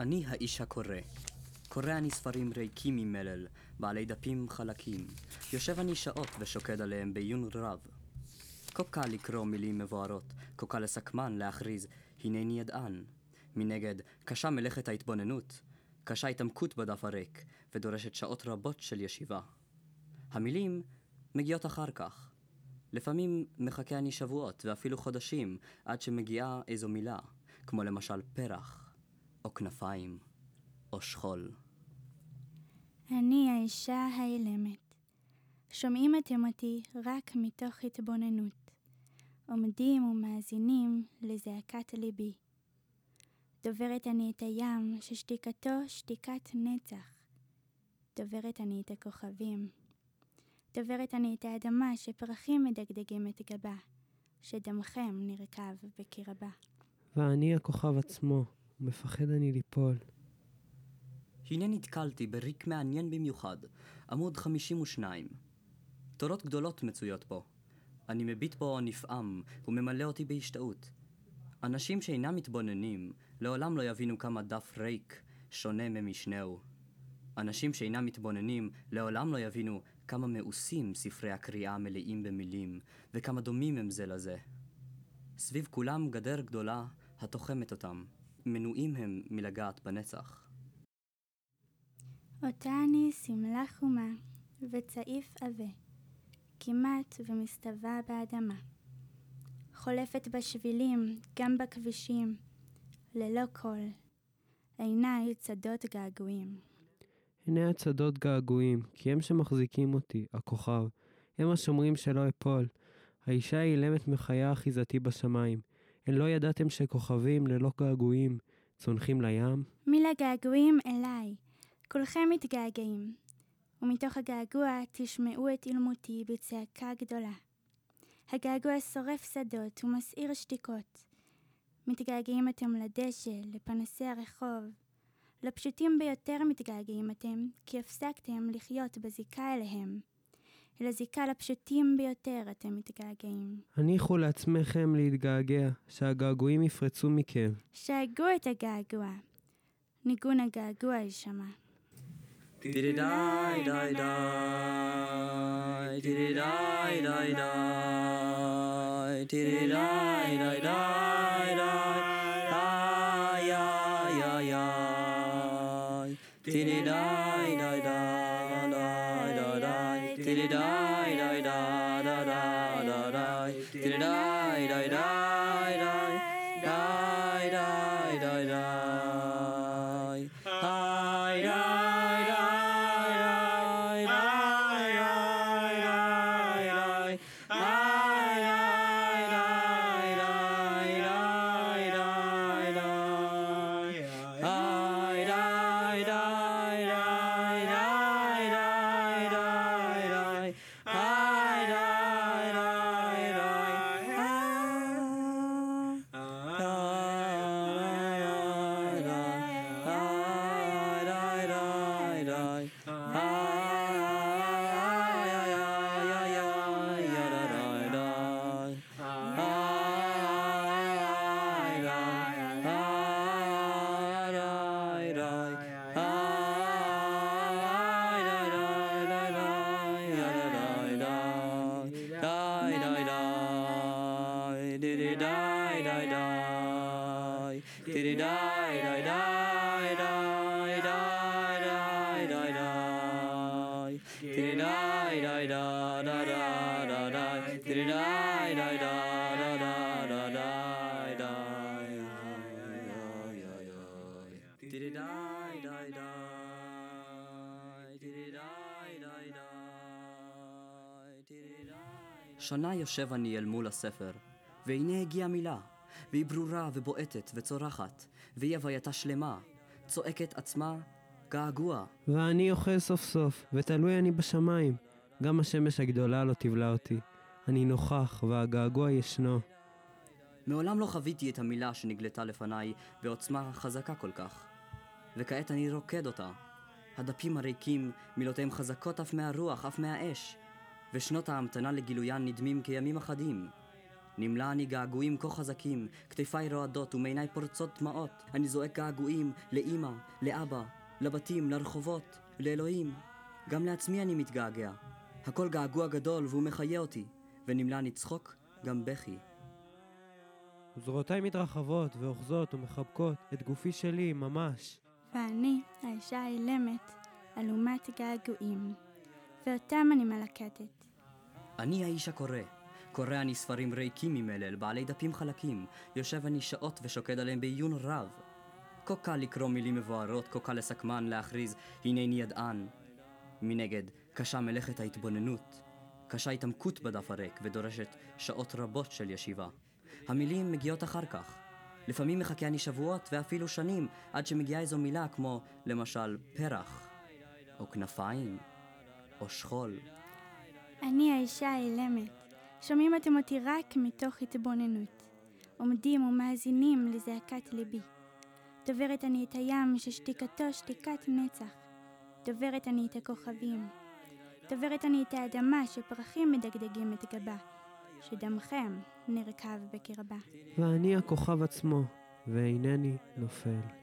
אני האיש הקורא. קורא אני ספרים ריקים ממלל, בעלי דפים חלקים. יושב אני שעות ושוקד עליהם בעיון רב. כה קל לקרוא מילים מבוארות, כה קל לסכמן להכריז, הנני ידען. מנגד, קשה מלאכת ההתבוננות, קשה התעמקות בדף הריק, ודורשת שעות רבות של ישיבה. המילים מגיעות אחר כך. לפעמים מחכה אני שבועות ואפילו חודשים עד שמגיעה איזו מילה, כמו למשל פרח, או כנפיים, או שכול. אני האישה האילמת. שומעים אתם אותי רק מתוך התבוננות. עומדים ומאזינים לזעקת ליבי. דוברת אני את הים, ששתיקתו שתיקת נצח. דוברת אני את הכוכבים. דוברת אני את האדמה, שפרחים מדגדגים את גבה, שדמכם נרקב בקרבה. ואני הכוכב עצמו, ומפחד אני ליפול. הנה נתקלתי בריק מעניין במיוחד, עמוד 52. תורות גדולות מצויות בו. אני מביט בו נפעם, וממלא אותי בהשתאות. אנשים שאינם מתבוננים, לעולם לא יבינו כמה דף ריק שונה ממשנהו. אנשים שאינם מתבוננים, לעולם לא יבינו כמה מאוסים ספרי הקריאה מלאים במילים, וכמה דומים הם זה לזה. סביב כולם גדר גדולה התוחמת אותם, מנועים הם מלגעת בנצח. אותה אני שמלה חומה, וצעיף עבה, כמעט ומסתווה באדמה. חולפת בשבילים, גם בכבישים, ללא קול. עיניי צדות געגועים. עיני הצדות געגועים, כי הם שמחזיקים אותי, הכוכב. הם השומרים שלא אפול. האישה האילמת מחיה אחיזתי בשמיים. לא ידעתם שכוכבים ללא געגועים צונחים לים? מי לגעגועים אליי, כולכם מתגעגעים, ומתוך הגעגוע תשמעו את אילמותי בצעקה גדולה. הגעגוע שורף שדות ומסעיר שתיקות. מתגעגעים אתם לדשא, לפנסי הרחוב. לפשוטים ביותר מתגעגעים אתם, כי הפסקתם לחיות בזיקה אליהם. אל הזיקה לפשוטים ביותר אתם מתגעגעים. הניחו לעצמכם להתגעגע, שהגעגועים יפרצו מכם. שאגו את הגעגוע. ניגון הגעגוע יישמע. Diddy die die die, diddy die die die, diddy die die die Did it all. שנה יושב אני אל מול הספר, והנה הגיעה מילה, והיא ברורה ובועטת וצורחת, והיא הווייתה שלמה, צועקת עצמה געגוע. ואני אוכל סוף סוף, ותלוי אני בשמיים. גם השמש הגדולה לא תבלע אותי. אני נוכח, והגעגוע ישנו. מעולם לא חוויתי את המילה שנגלתה לפניי בעוצמה חזקה כל כך. וכעת אני רוקד אותה. הדפים הריקים, מילותיהם חזקות אף מהרוח, אף מהאש. ושנות ההמתנה לגילוין נדמים כימים אחדים. נמלא אני געגועים כה חזקים, כתפיי רועדות ומעיניי פורצות דמעות. אני זועק געגועים לאמא, לאבא, לבתים, לרחובות, לאלוהים. גם לעצמי אני מתגעגע. הכל געגוע גדול והוא מחיה אותי, ונמלא אני צחוק, גם בכי. זרועותיי מתרחבות ואוחזות ומחבקות את גופי שלי ממש. ואני, האישה האילמת, אלומת געגועים, ואותם אני מלקטת. אני האיש הקורא. קורא אני ספרים ריקים ממלל, בעלי דפים חלקים. יושב אני שעות ושוקד עליהם בעיון רב. כה קל לקרוא מילים מבוארות, כה קל לסכמן, להכריז, הנני ידען. מנגד, קשה מלאכת ההתבוננות. קשה התעמקות בדף הריק, ודורשת שעות רבות של ישיבה. המילים מגיעות אחר כך. לפעמים מחכה אני שבועות ואפילו שנים עד שמגיעה איזו מילה כמו למשל פרח, או כנפיים, או שכול. אני האישה האילמת. שומעים אתם אותי רק מתוך התבוננות. עומדים ומאזינים לזעקת ליבי. דוברת אני את הים ששתיקתו שתיקת נצח. דוברת אני את הכוכבים. דוברת אני את האדמה שפרחים מדגדגים את גבה. שדמכם נרקב בקרבה. ואני הכוכב עצמו, ואינני נופל.